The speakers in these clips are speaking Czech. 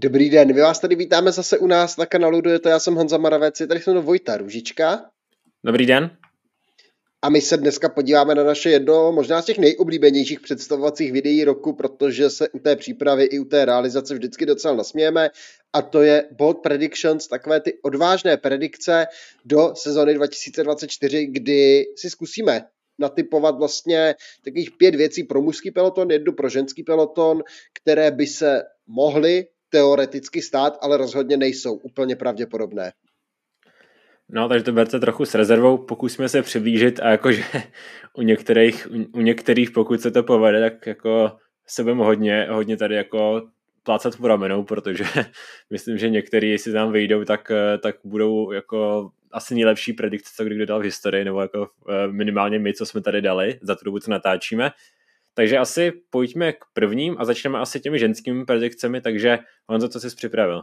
Dobrý den, my vás tady vítáme zase u nás na kanálu Dojete, já jsem Honza Maravec, je tady jsem Vojta Růžička. Dobrý den. A my se dneska podíváme na naše jedno možná z těch nejoblíbenějších představovacích videí roku, protože se u té přípravy i u té realizace vždycky docela nasmějeme a to je Bold Predictions, takové ty odvážné predikce do sezony 2024, kdy si zkusíme natypovat vlastně takových pět věcí pro mužský peloton, jednu pro ženský peloton, které by se mohly teoreticky stát, ale rozhodně nejsou úplně pravděpodobné. No, takže to berte trochu s rezervou, pokusíme se přiblížit a jakože u některých, u některých, pokud se to povede, tak jako se budeme hodně, hodně tady jako plácat po ramenou, protože myslím, že některý, jestli tam vyjdou, tak, tak budou jako asi nejlepší predikce, co kdy dal v historii, nebo jako eh, minimálně my, co jsme tady dali za tu dobu, co natáčíme. Takže asi pojďme k prvním a začneme asi těmi ženskými predikcemi, takže Honzo, co jsi připravil?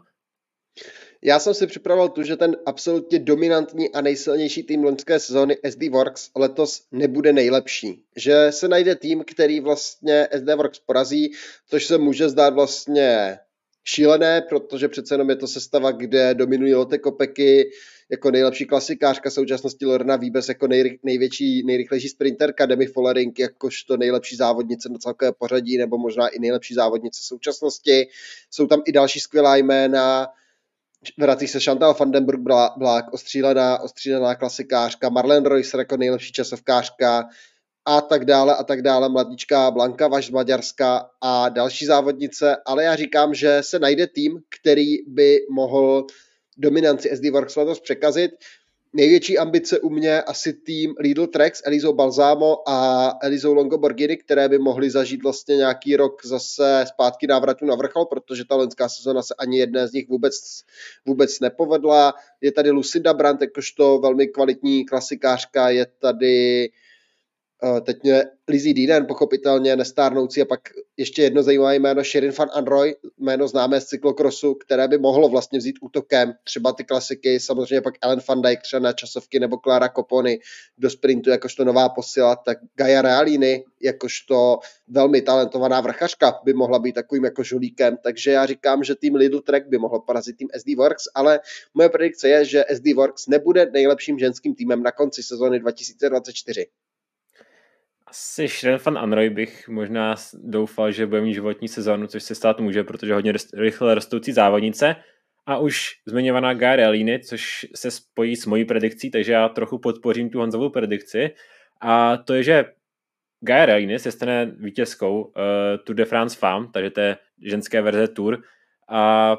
Já jsem si připravil tu, že ten absolutně dominantní a nejsilnější tým loňské sezóny SD Works letos nebude nejlepší. Že se najde tým, který vlastně SD Works porazí, což se může zdát vlastně šílené, protože přece jenom je to sestava, kde dominují Lotte Kopeky, jako nejlepší klasikářka současnosti Lorna Víbes jako nej, největší, nejrychlejší sprinterka Demi Follering jakožto nejlepší závodnice na celkové pořadí nebo možná i nejlepší závodnice současnosti. Jsou tam i další skvělá jména, vrací se Chantal Vandenberg Black, ostřílená, ostřílená klasikářka, Marlene Reusser jako nejlepší časovkářka. A tak dále a tak dále, mladíčka Blanka Vaš z Maďarska a další závodnice, ale já říkám, že se najde tým, který by mohl dominanci SD Works letos překazit. Největší ambice u mě asi tým Lidl Trek s Elizou Balzámo a Elizou Longoborgini, které by mohly zažít vlastně nějaký rok zase zpátky návratu na vrchol, protože ta loňská sezona se ani jedné z nich vůbec, vůbec nepovedla. Je tady Lucinda Brandt, jakožto velmi kvalitní klasikářka, je tady teď mě Lizzie Dean, pochopitelně nestárnoucí a pak ještě jedno zajímavé jméno Shirin van Androy, jméno známé z cyklokrosu, které by mohlo vlastně vzít útokem, třeba ty klasiky, samozřejmě pak Ellen van Dijk třeba na časovky nebo Clara Copony do sprintu jakožto nová posila, tak Gaia Realini jakožto velmi talentovaná vrchařka by mohla být takovým jako žulíkem, takže já říkám, že tým Lidl Trek by mohl porazit tým SD Works, ale moje predikce je, že SD Works nebude nejlepším ženským týmem na konci sezóny 2024 asi Shiren fan Anroy bych možná doufal, že bude mít životní sezónu, což se stát může, protože hodně rychle rostoucí závodnice. A už zmiňovaná Gaia Realini, což se spojí s mojí predikcí, takže já trochu podpořím tu Honzovou predikci. A to je, že Gaia se stane vítězkou uh, Tour de France Femme, takže to je ženské verze Tour. A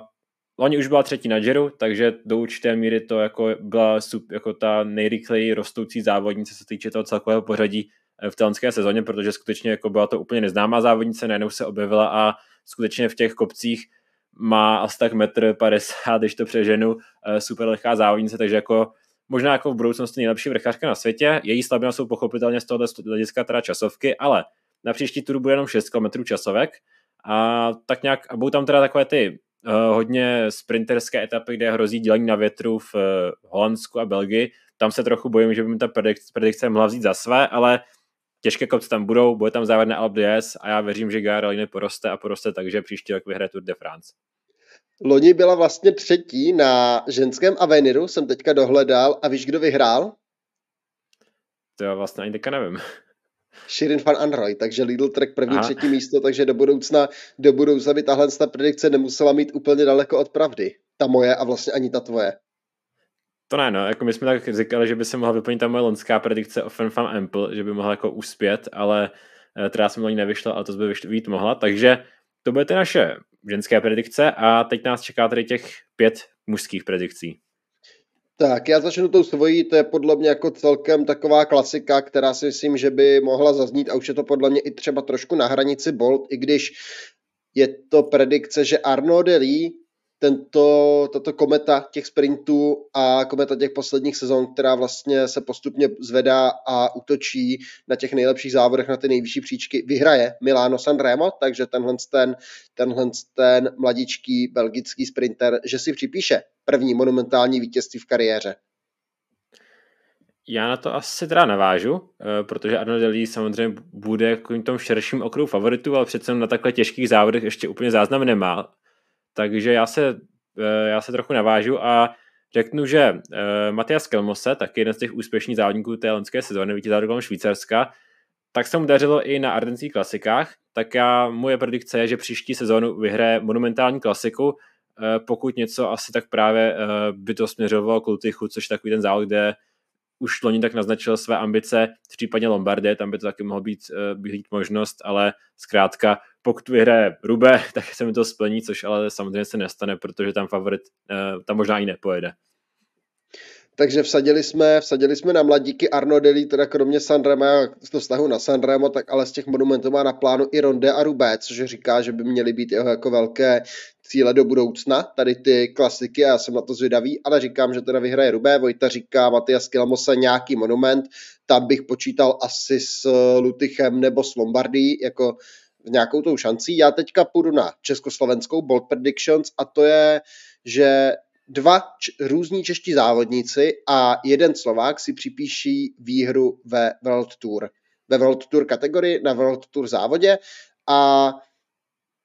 Loni už byla třetí na Giro, takže do určité míry to jako byla jako ta nejrychleji rostoucí závodnice, co se týče toho celkového pořadí v telenské sezóně, protože skutečně jako byla to úplně neznámá závodnice, najednou se objevila a skutečně v těch kopcích má asi tak metr 50, když to přeženu, eh, super lehká závodnice, takže jako možná jako v budoucnosti nejlepší vrchářka na světě. Její slabina jsou pochopitelně z tohoto hlediska teda časovky, ale na příští turu bude jenom 6 km časovek a tak nějak, a budou tam teda takové ty uh, hodně sprinterské etapy, kde hrozí dělení na větru v uh, Holandsku a Belgii. Tam se trochu bojím, že by mi ta predikce, predikce mohla vzít za své, ale těžké kopce tam budou, bude tam závod na Alpe d'Huez a já věřím, že Garalini poroste a poroste takže příští rok vyhraje Tour de France. Loni byla vlastně třetí na ženském Aveniru, jsem teďka dohledal a víš, kdo vyhrál? To já vlastně ani teďka nevím. Shirin van Androy, takže Lidl Trek první, Aha. třetí místo, takže do budoucna, do budoucna by tahle predikce nemusela mít úplně daleko od pravdy. Ta moje a vlastně ani ta tvoje. To ne, no, jako my jsme tak říkali, že by se mohla vyplnit ta moje lonská predikce o Fan Ample, že by mohla jako uspět, ale eh, teda jsem to ní nevyšla, ale to by být mohla, takže to bude ty naše ženské predikce a teď nás čeká tady těch pět mužských predikcí. Tak, já začnu tou svojí, to je podle mě jako celkem taková klasika, která si myslím, že by mohla zaznít a už je to podle mě i třeba trošku na hranici Bolt, i když je to predikce, že Arnaud Delis tento, tato kometa těch sprintů a kometa těch posledních sezon, která vlastně se postupně zvedá a útočí na těch nejlepších závodech, na ty nejvyšší příčky, vyhraje Milano Sanremo, takže tenhle ten, tenhle ten mladičký belgický sprinter, že si připíše první monumentální vítězství v kariéře. Já na to asi teda navážu, eh, protože Arnold Delí samozřejmě bude v tom širším okruhu favoritů, ale přece na takhle těžkých závodech ještě úplně záznam nemá takže já se, já se trochu navážu a řeknu, že uh, Matias Kelmose, taky jeden z těch úspěšných závodníků té loňské sezóny, vítězal Švýcarska, tak se mu dařilo i na ardenských klasikách, tak já, moje predikce je, že příští sezónu vyhraje monumentální klasiku, eh, pokud něco asi tak právě eh, by to směřovalo k Lutychu, což je takový ten závod, kde už loni tak naznačil své ambice, v případě Lombardie, tam by to taky mohlo být, eh, být možnost, ale zkrátka, pokud vyhraje Rube, tak se mi to splní, což ale samozřejmě se nestane, protože tam favorit tam možná i nepojede. Takže vsadili jsme, vsadili jsme na mladíky. Arno Deli, teda kromě z toho vztahu na Sanremo, tak ale z těch monumentů má na plánu i Ronde a Rubé, což říká, že by měly být jeho jako velké cíle do budoucna, tady ty klasiky a já jsem na to zvědavý, ale říkám, že teda vyhraje Rubé, Vojta říká Matias Kilamosa nějaký monument, tam bych počítal asi s Lutychem nebo s Lombardí, jako nějakou tou šancí. Já teďka půjdu na československou Bold Predictions a to je, že dva č- různí čeští závodníci a jeden Slovák si připíší výhru ve World Tour. Ve World Tour kategorii, na World Tour závodě a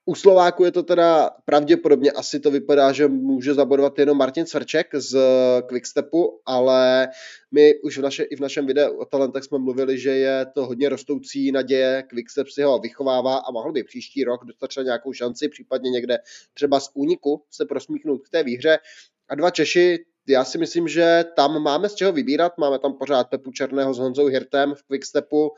u Slováku je to teda pravděpodobně asi to vypadá, že může zabodovat jenom Martin Svrček z Quickstepu, ale my už v naše, i v našem videu o talentech jsme mluvili, že je to hodně rostoucí naděje, Quickstep si ho vychovává a mohl by příští rok dostat třeba nějakou šanci, případně někde třeba z úniku se prosmíchnout k té výhře. A dva Češi, já si myslím, že tam máme z čeho vybírat, máme tam pořád Pepu Černého s Honzou Hirtem v Quickstepu,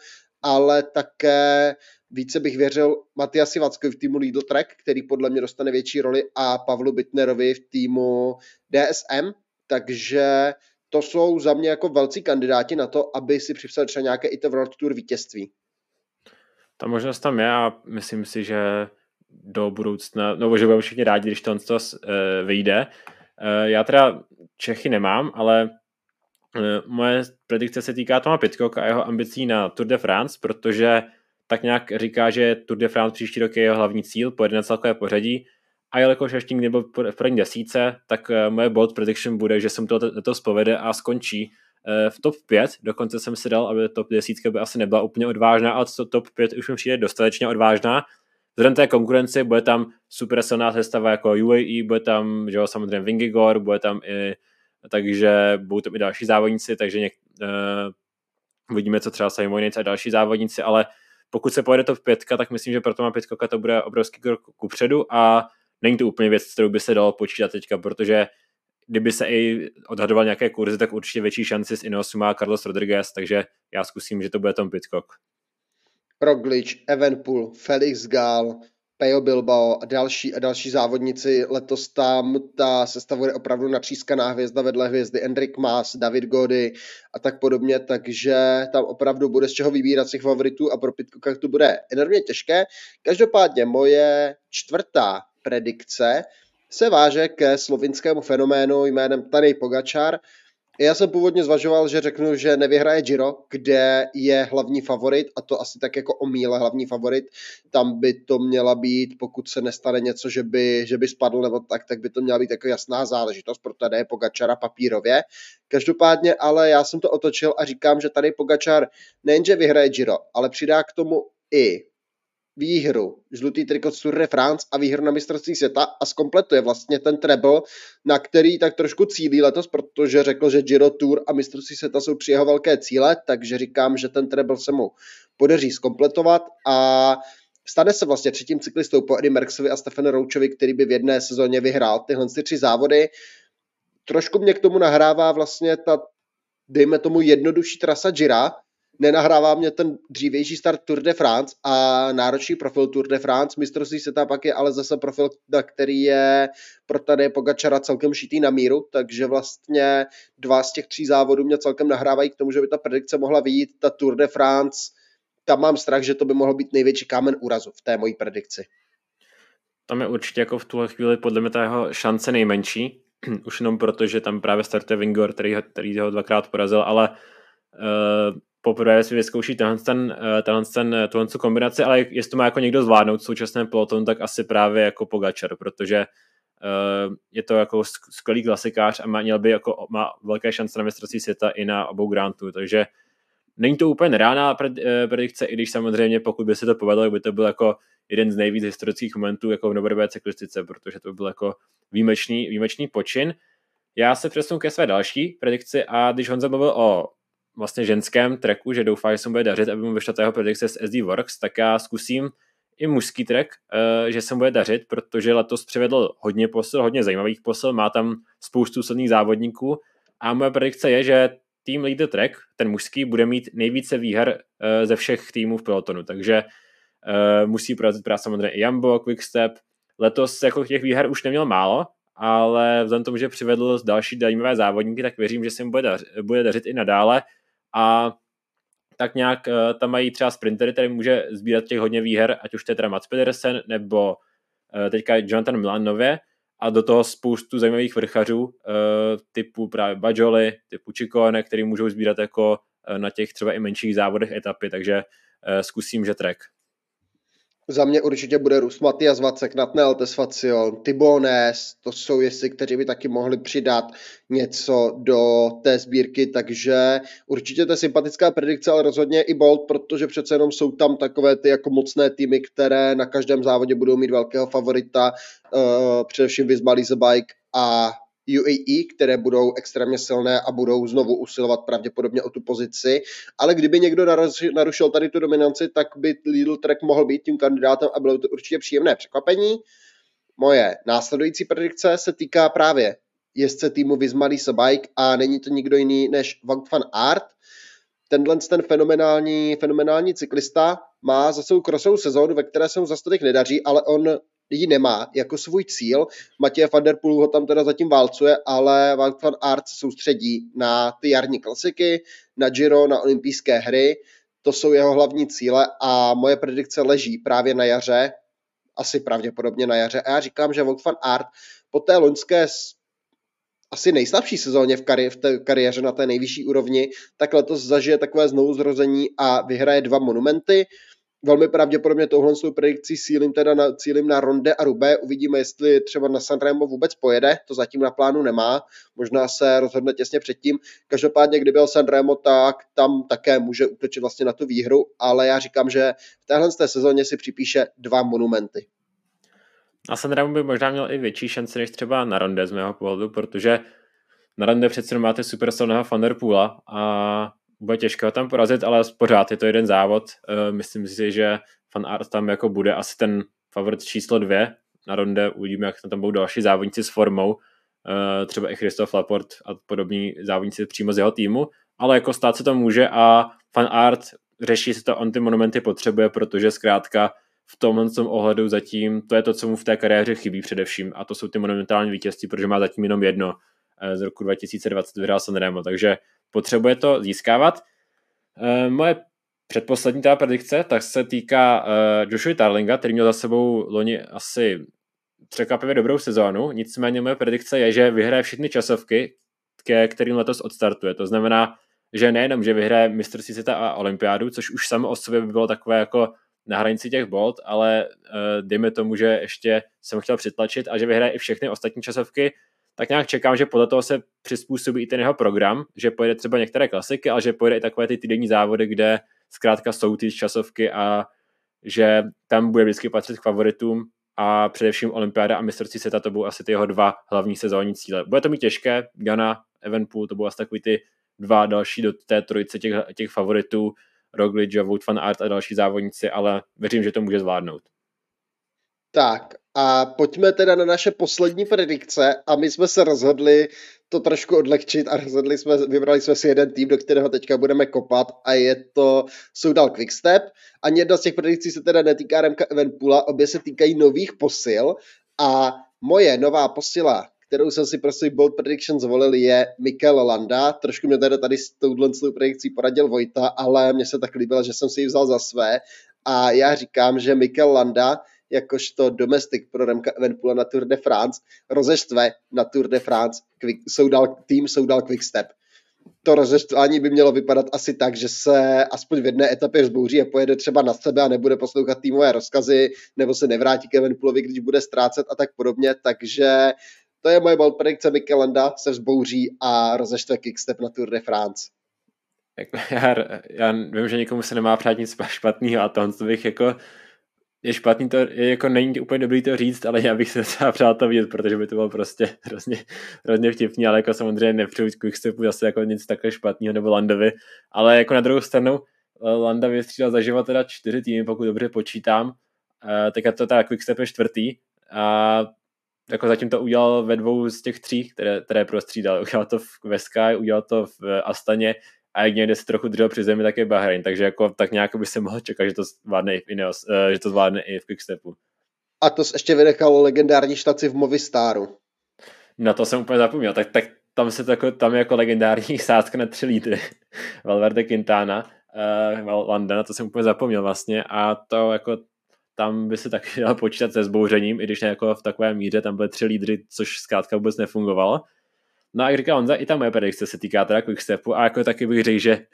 ale také více bych věřil Matiasi Vackovi v týmu Lidl Track, který podle mě dostane větší roli a Pavlu Bitnerovi v týmu DSM, takže to jsou za mě jako velcí kandidáti na to, aby si připsali třeba nějaké i World Tour vítězství. Ta možnost tam je a myslím si, že do budoucna, no že budeme všichni rádi, když to uh, vyjde. Uh, já teda Čechy nemám, ale uh, moje predikce se týká Toma Pitcock a jeho ambicí na Tour de France, protože tak nějak říká, že Tour de France příští rok je jeho hlavní cíl, pojede na celkové pořadí a jelikož ještě někdy byl v první desíce, tak eh, moje bold prediction bude, že jsem to letos povede a skončí eh, v top 5, dokonce jsem si dal, aby top 10 by asi nebyla úplně odvážná, ale to top 5 už mi přijde dostatečně odvážná. Vzhledem té konkurenci bude tam super silná sestava jako UAE, bude tam že jo, samozřejmě Vingigor, bude tam i takže budou tam i další závodníci, takže něk, uh, uvidíme, co třeba Simon a další závodníci, ale pokud se pojede to v pětka, tak myslím, že pro Toma Pitcocka to bude obrovský krok kupředu a není to úplně věc, kterou by se dalo počítat teďka, protože kdyby se i odhadoval nějaké kurzy, tak určitě větší šanci s Ineosu má Carlos Rodriguez, takže já zkusím, že to bude Tom Pitcock. Roglic, Evenpool, Felix Gall, Pejo Bilbao a další a další závodníci. Letos tam ta sestavuje opravdu natřískaná hvězda vedle hvězdy Enric Mas, David Gody a tak podobně, takže tam opravdu bude z čeho vybírat těch favoritů a pro Pitcocka to bude enormně těžké. Každopádně moje čtvrtá predikce se váže ke slovinskému fenoménu jménem Tadej Pogačar, já jsem původně zvažoval, že řeknu, že nevyhraje Giro, kde je hlavní favorit a to asi tak jako omíle hlavní favorit. Tam by to měla být, pokud se nestane něco, že by, že by spadl nebo tak, tak by to měla být jako jasná záležitost pro tady Pogačara papírově. Každopádně ale já jsem to otočil a říkám, že tady Pogačar nejenže vyhraje Giro, ale přidá k tomu i výhru, žlutý trikot Tour de France a výhru na mistrovství světa a zkompletuje vlastně ten treble, na který tak trošku cílí letos, protože řekl, že Giro Tour a mistrovství světa jsou při jeho velké cíle, takže říkám, že ten treble se mu podaří zkompletovat a stane se vlastně třetím cyklistou po Eddie Merckxovi a Stefanu Roučovi, který by v jedné sezóně vyhrál tyhle tři závody. Trošku mě k tomu nahrává vlastně ta, dejme tomu, jednodušší trasa Gira, nenahrává mě ten dřívější start Tour de France a náročný profil Tour de France. Mistrovství světa pak je ale zase profil, který je pro tady Pogačara celkem šitý na míru, takže vlastně dva z těch tří závodů mě celkem nahrávají k tomu, že by ta predikce mohla vyjít. Ta Tour de France, tam mám strach, že to by mohl být největší kámen úrazu v té mojí predikci. Tam je určitě jako v tuhle chvíli podle mě ta jeho šance nejmenší, už jenom proto, že tam právě startuje Vingor, který, který ho dvakrát porazil, ale uh, poprvé si vyzkouší tenhle ten, eh, tenhle ten, eh, tuhle kombinaci, ale jestli to má jako někdo zvládnout v současném pelotonu, tak asi právě jako Pogačar, protože uh, je to jako skvělý klasikář a má, měl by jako, má velké šance na mistrovství světa i na obou grantů, takže není to úplně nereálná eh, predikce, i když samozřejmě pokud by se to povedlo, by to byl jako jeden z nejvíc historických momentů jako v novodobé cyklistice, protože to by byl jako výjimečný, výjimečný počin. Já se přesunu ke své další predikci a když Honza mluvil o vlastně ženském treku, že doufá, že se mu bude dařit, aby mu vyšla ta jeho predikce z SD Works, tak já zkusím i mužský trek, uh, že se mu bude dařit, protože letos přivedl hodně posil, hodně zajímavých posil, má tam spoustu silných závodníků. A moje predikce je, že tým Lead the Track, ten mužský, bude mít nejvíce výher uh, ze všech týmů v pelotonu, takže uh, musí porazit právě samozřejmě i Jambo, Quickstep, letos jako těch výher už neměl málo, ale vzhledem tomu, že přivedl další zajímavé závodníky, tak věřím, že se mu bude, dařit, bude dařit i nadále a tak nějak uh, tam mají třeba sprintery, který může sbírat těch hodně výher, ať už to je teda Mats Pedersen nebo uh, teďka Jonathan Milan nově a do toho spoustu zajímavých vrchařů uh, typu právě Bajoli, typu Čikone, který můžou sbírat jako uh, na těch třeba i menších závodech etapy, takže uh, zkusím, že trek. Za mě určitě bude Rus Matias Vacek, Natnel Tesfacion, Tibones, to jsou jestli, kteří by taky mohli přidat něco do té sbírky, takže určitě to je sympatická predikce, ale rozhodně i Bolt, protože přece jenom jsou tam takové ty jako mocné týmy, které na každém závodě budou mít velkého favorita, uh, především Visma Bike a UAE, které budou extrémně silné a budou znovu usilovat pravděpodobně o tu pozici. Ale kdyby někdo narušil tady tu dominanci, tak by Lidl Trek mohl být tím kandidátem a bylo to určitě příjemné překvapení. Moje následující predikce se týká právě jezdce týmu Visma Bike a není to nikdo jiný než Wout van Aert. Tenhle ten fenomenální, fenomenální cyklista má za svou krosovou sezónu, ve které se mu za nedaří, ale on ji nemá jako svůj cíl. Matěj van der Poel ho tam teda zatím válcuje, ale Wout van Aert se soustředí na ty jarní klasiky, na Giro, na olympijské hry. To jsou jeho hlavní cíle a moje predikce leží právě na jaře, asi pravděpodobně na jaře. A já říkám, že Wout van Aert po té loňské asi nejslabší sezóně v, kari- v té kariéře na té nejvyšší úrovni, tak letos zažije takové znovuzrození a vyhraje dva monumenty velmi pravděpodobně touhle svou predikcí cílím teda na, cílím na Ronde a Rubé. Uvidíme, jestli třeba na Sanremo vůbec pojede, to zatím na plánu nemá, možná se rozhodne těsně předtím. Každopádně, kdyby byl Sanremo, tak tam také může útočit vlastně na tu výhru, ale já říkám, že v téhle té sezóně si připíše dva monumenty. Na Sanremo by možná měl i větší šance než třeba na Ronde z mého pohledu, protože na Ronde přece máte super silného Van der a bude těžké tam porazit, ale pořád je to jeden závod. Uh, myslím si, že Fan Art tam jako bude asi ten favorit číslo dvě na ronde. Uvidíme, jak tam budou další závodníci s formou. Uh, třeba i Christoph Laport a podobní závodníci přímo z jeho týmu. Ale jako stát se to může a Fan Art řeší si to, on ty monumenty potřebuje, protože zkrátka v tomhle tom ohledu zatím to je to, co mu v té kariéře chybí především a to jsou ty monumentální vítězství, protože má zatím jenom jedno z roku 2020 vyhrál Sanremo, takže potřebuje to získávat. Eh, moje předposlední ta predikce, tak se týká uh, Joshua Tarlinga, který měl za sebou loni asi překvapivě dobrou sezónu, nicméně moje predikce je, že vyhraje všechny časovky, ke kterým letos odstartuje. To znamená, že nejenom, že vyhraje mistrovství světa a olympiádu, což už samo o sobě by bylo takové jako na hranici těch bolt, ale uh, dejme tomu, že ještě jsem chtěl přitlačit a že vyhraje i všechny ostatní časovky, tak nějak čekám, že podle toho se přizpůsobí i ten jeho program, že pojede třeba některé klasiky, ale že pojede i takové ty týdenní závody, kde zkrátka jsou ty časovky a že tam bude vždycky patřit k favoritům a především Olympiáda a mistrovství světa to budou asi ty jeho dva hlavní sezónní cíle. Bude to mít těžké, Gana, Evenpool, to budou asi takový ty dva další do té trojice těch, těch favoritů, Roglic, Wout van Aert a další závodníci, ale věřím, že to může zvládnout. Tak a pojďme teda na naše poslední predikce a my jsme se rozhodli to trošku odlehčit a rozhodli jsme, vybrali jsme si jeden tým, do kterého teďka budeme kopat a je to Soudal Quickstep. Ani jedna z těch predikcí se teda netýká Remka Evenpula, obě se týkají nových posil a moje nová posila, kterou jsem si pro svůj Bold Prediction zvolil, je Mikel Landa. Trošku mě teda tady s touhle predikcí poradil Vojta, ale mně se tak líbilo, že jsem si ji vzal za své. A já říkám, že Mikel Landa jakožto domestik pro Remka Evenpoola na Tour de France rozeštve na Tour de France quick, soudal, tým Soudal Quickstep. To rozeštvání by mělo vypadat asi tak, že se aspoň v jedné etapě vzbouří a pojede třeba na sebe a nebude poslouchat týmové rozkazy, nebo se nevrátí k Evenpoolovi, když bude ztrácet a tak podobně, takže to je moje bold predikce, Mikelanda se vzbouří a rozeštve Quickstep na Tour de France. jako, já, já vím, že někomu se nemá přát nic špatného a to bych jako je špatný to, je jako není úplně dobrý to říct, ale já bych se třeba přál to vidět, protože by to bylo prostě hrozně, hrozně vtipný, ale jako samozřejmě nepřeju Quickstepu zase jako nic takhle špatného nebo Landovi, ale jako na druhou stranu Landa vystřídal za život teda čtyři týmy, pokud dobře počítám, tak je to teda Quickstep je čtvrtý a jako zatím to udělal ve dvou z těch tří, které, které prostřídal. Udělal to v Sky, udělal to v Astaně a jak někde se trochu držel při zemi, tak je Bahrain, takže jako tak nějak by se mohl čekat, že to zvládne i v Ineos, uh, že to zvládne i v Quickstepu. A to ještě vynechalo legendární štaci v Movistaru. Na to jsem úplně zapomněl, tak, tak tam, se to jako, tam je jako legendární sázka na tři lítry Valverde Quintana, uh, Landa, na to jsem úplně zapomněl vlastně a to jako tam by se taky dal počítat se zbouřením, i když ne jako v takové míře, tam byly tři lídry, což zkrátka vůbec nefungovalo. No a jak říká Honza, i ta moje predikce se týká teda Quickstepu a jako taky bych řekl, že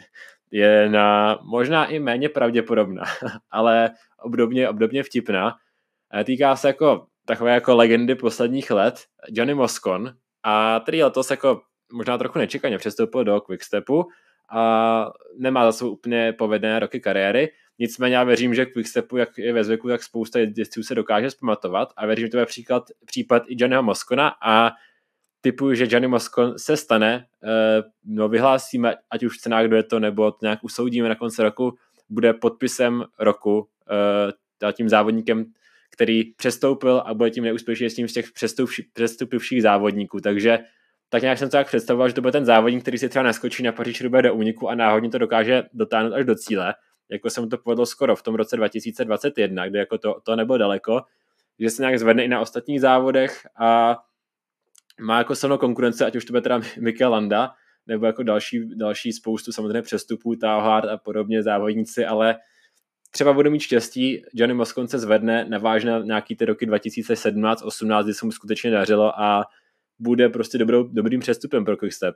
je na možná i méně pravděpodobná, ale obdobně, obdobně vtipná. Týká se jako takové jako legendy posledních let, Johnny Moscon, a který letos jako možná trochu nečekaně přestoupil do Quickstepu a nemá za sebou úplně povedené roky kariéry, Nicméně já věřím, že Quickstepu, jak je ve zvyku, tak spousta jezdců se dokáže zpamatovat a věřím, že to je příklad, případ i Johnnyho Moskona a typuji, že Johnny Moskon se stane, eh, no vyhlásíme, ať už v cenách do je to, nebo to nějak usoudíme na konci roku, bude podpisem roku uh, tím závodníkem, který přestoupil a bude tím neúspěšnějším z těch přestupivších závodníků. Takže tak nějak jsem to tak představoval, že to bude ten závodník, který si třeba naskočí na Paříž do úniku a náhodně to dokáže dotáhnout až do cíle jako se mu to povedlo skoro v tom roce 2021, kde jako to, to nebylo daleko, že se nějak zvedne i na ostatních závodech a má jako silnou konkurence, ať už to bude teda Mikel Landa, nebo jako další, další spoustu samozřejmě přestupů, Tauhard a podobně závodníci, ale třeba bude mít štěstí, Johnny Moscon se zvedne, navážne na nějaký ty roky 2017-18, kdy se mu skutečně dařilo a bude prostě dobrou, dobrým přestupem pro Quickstep.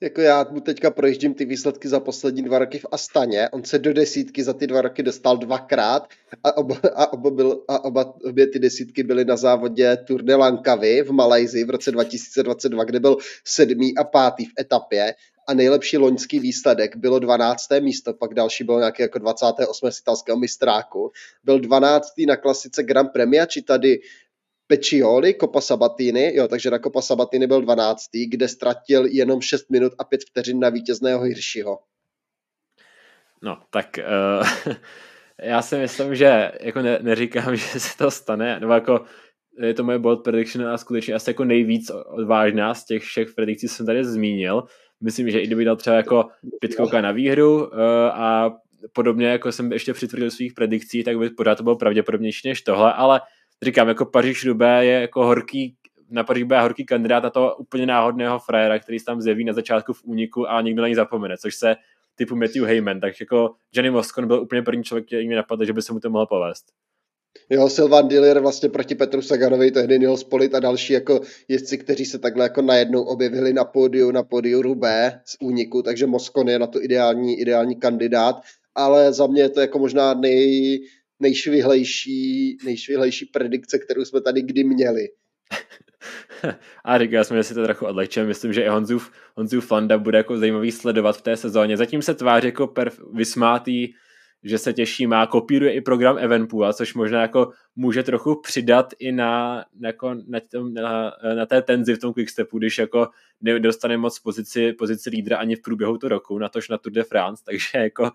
Jako já mu teďka projíždím ty výsledky za poslední dva roky v Astaně. On se do desítky za ty dva roky dostal dvakrát a, oba, a, oba byl, a oba, obě ty desítky byly na závodě Tour de Langkawi v Malajzi v roce 2022, kde byl sedmý a pátý v etapě a nejlepší loňský výsledek bylo 12. místo, pak další bylo nějaký jako 28. z italského mistráku. Byl 12. na klasice Grand Premia, či tady Peccioli, Copa Sabatini, jo, takže na Copa Sabatini byl 12., kde ztratil jenom 6 minut a 5 vteřin na vítězného Hirschiho. No, tak uh, já si myslím, že jako ne, neříkám, že se to stane, nebo jako je to moje bold prediction a skutečně asi jako nejvíc odvážná z těch všech predikcí jsem tady zmínil. Myslím, že i kdyby dal třeba jako pětkoka na výhru uh, a podobně, jako jsem ještě přitvrdil svých predikcí, tak by pořád to bylo pravděpodobnější než tohle, ale říkám, jako Paříž Rubé je jako horký, na Paříž je horký kandidát na toho úplně náhodného frajera, který se tam zjeví na začátku v úniku a nikdo na ní zapomene, což se typu Matthew Heyman, tak jako Johnny Moscon byl úplně první člověk, který mi napadl, že by se mu to mohlo povést. Jo, Silvan Dillier vlastně proti Petru Saganovi, tehdy Nils Spolit a další jako jezdci, kteří se takhle jako najednou objevili na pódiu, na pódiu Rubé z úniku, takže Moskon je na to ideální, ideální kandidát, ale za mě je to jako možná nej, nejšvihlejší, nejšvihlejší predikce, kterou jsme tady kdy měli. A říkal jsme, že si to trochu odlehčím. Myslím, že i Honzův, Honzův Landa bude jako zajímavý sledovat v té sezóně. Zatím se tváří jako perf- vysmátý, že se těší, má, kopíruje i program Evenpoola, což možná jako může trochu přidat i na, jako na, tom, na, na té tenzi v tom quickstepu, když jako nedostane moc pozici, pozici lídra ani v průběhu toho roku, na tož na Tour de France, takže jako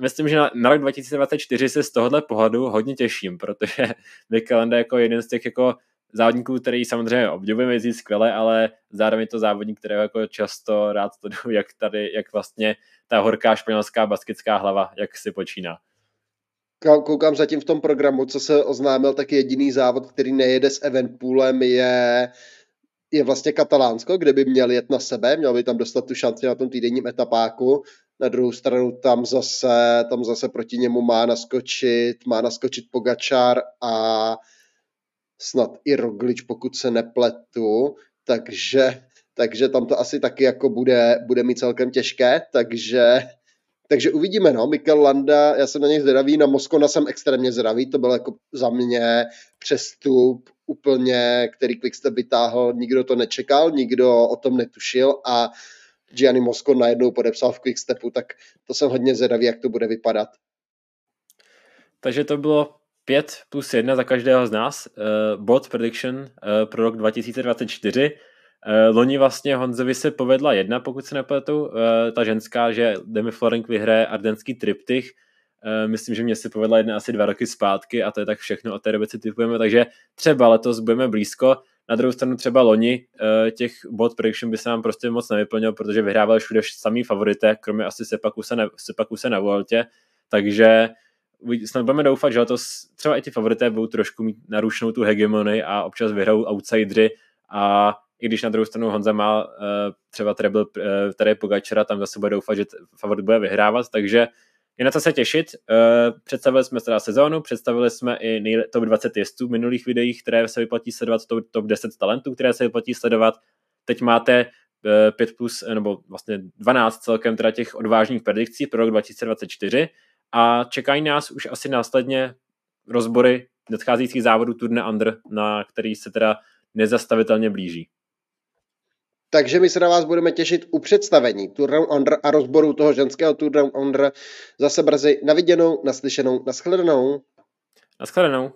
myslím, že na, na rok 2024 se z tohohle pohledu hodně těším, protože Vic Landa jako jeden z těch jako závodníků, který samozřejmě obdivujeme, jezdí skvěle, ale zároveň to závodník, který jako často rád to jak tady, jak vlastně ta horká španělská baskická hlava, jak si počíná. Koukám zatím v tom programu, co se oznámil, tak jediný závod, který nejede s Evenpoolem je je vlastně Katalánsko, kde by měl jet na sebe, měl by tam dostat tu šanci na tom týdenním etapáku. Na druhou stranu tam zase, tam zase proti němu má naskočit, má naskočit Pogačar a snad i Roglič, pokud se nepletu, takže, takže tam to asi taky jako bude, bude mít celkem těžké, takže, takže uvidíme, no, Mikel Landa, já jsem na něj zvědavý, na Moskona jsem extrémně zvědavý, to byl jako za mě přestup úplně, který Quickstep vytáhl, nikdo to nečekal, nikdo o tom netušil a Gianni Mosco najednou podepsal v Quickstepu, tak to jsem hodně zvědavý, jak to bude vypadat. Takže to bylo 5 plus 1 za každého z nás. Uh, bot prediction uh, pro rok 2024. Uh, loni vlastně Honzovi se povedla jedna, pokud se nepletu, uh, ta ženská, že Demi Florenk vyhraje ardenský triptych. Uh, myslím, že mě se povedla jedna asi dva roky zpátky a to je tak všechno, od té doby si typujeme, takže třeba letos budeme blízko. Na druhou stranu třeba loni uh, těch bot prediction by se nám prostě moc nevyplnil, protože vyhrával všude samý favorité, kromě asi Sepakuse na, Sepakuse na Vueltě, takže snad budeme doufat, že letos třeba i ty favorité budou trošku mít narušenou tu hegemonii a občas vyhrajou outsidři. A i když na druhou stranu Honza má uh, třeba treble uh, tady Pogačera, tam zase bude doufat, že favorit bude vyhrávat, takže je na to se těšit. Uh, představili jsme teda sezónu, představili jsme i top 20 jezdců v minulých videích, které se vyplatí sledovat, top, top 10 talentů, které se vyplatí sledovat. Teď máte 5 plus, nebo vlastně 12 celkem teda těch odvážných predikcí pro rok 2024 a čekají nás už asi následně rozbory nadcházejících závodů Turne Under, na který se teda nezastavitelně blíží. Takže my se na vás budeme těšit u představení Tour Down Under a rozboru toho ženského Tour Down Under zase brzy. Naviděnou, naslyšenou, naschledanou. Naschledanou.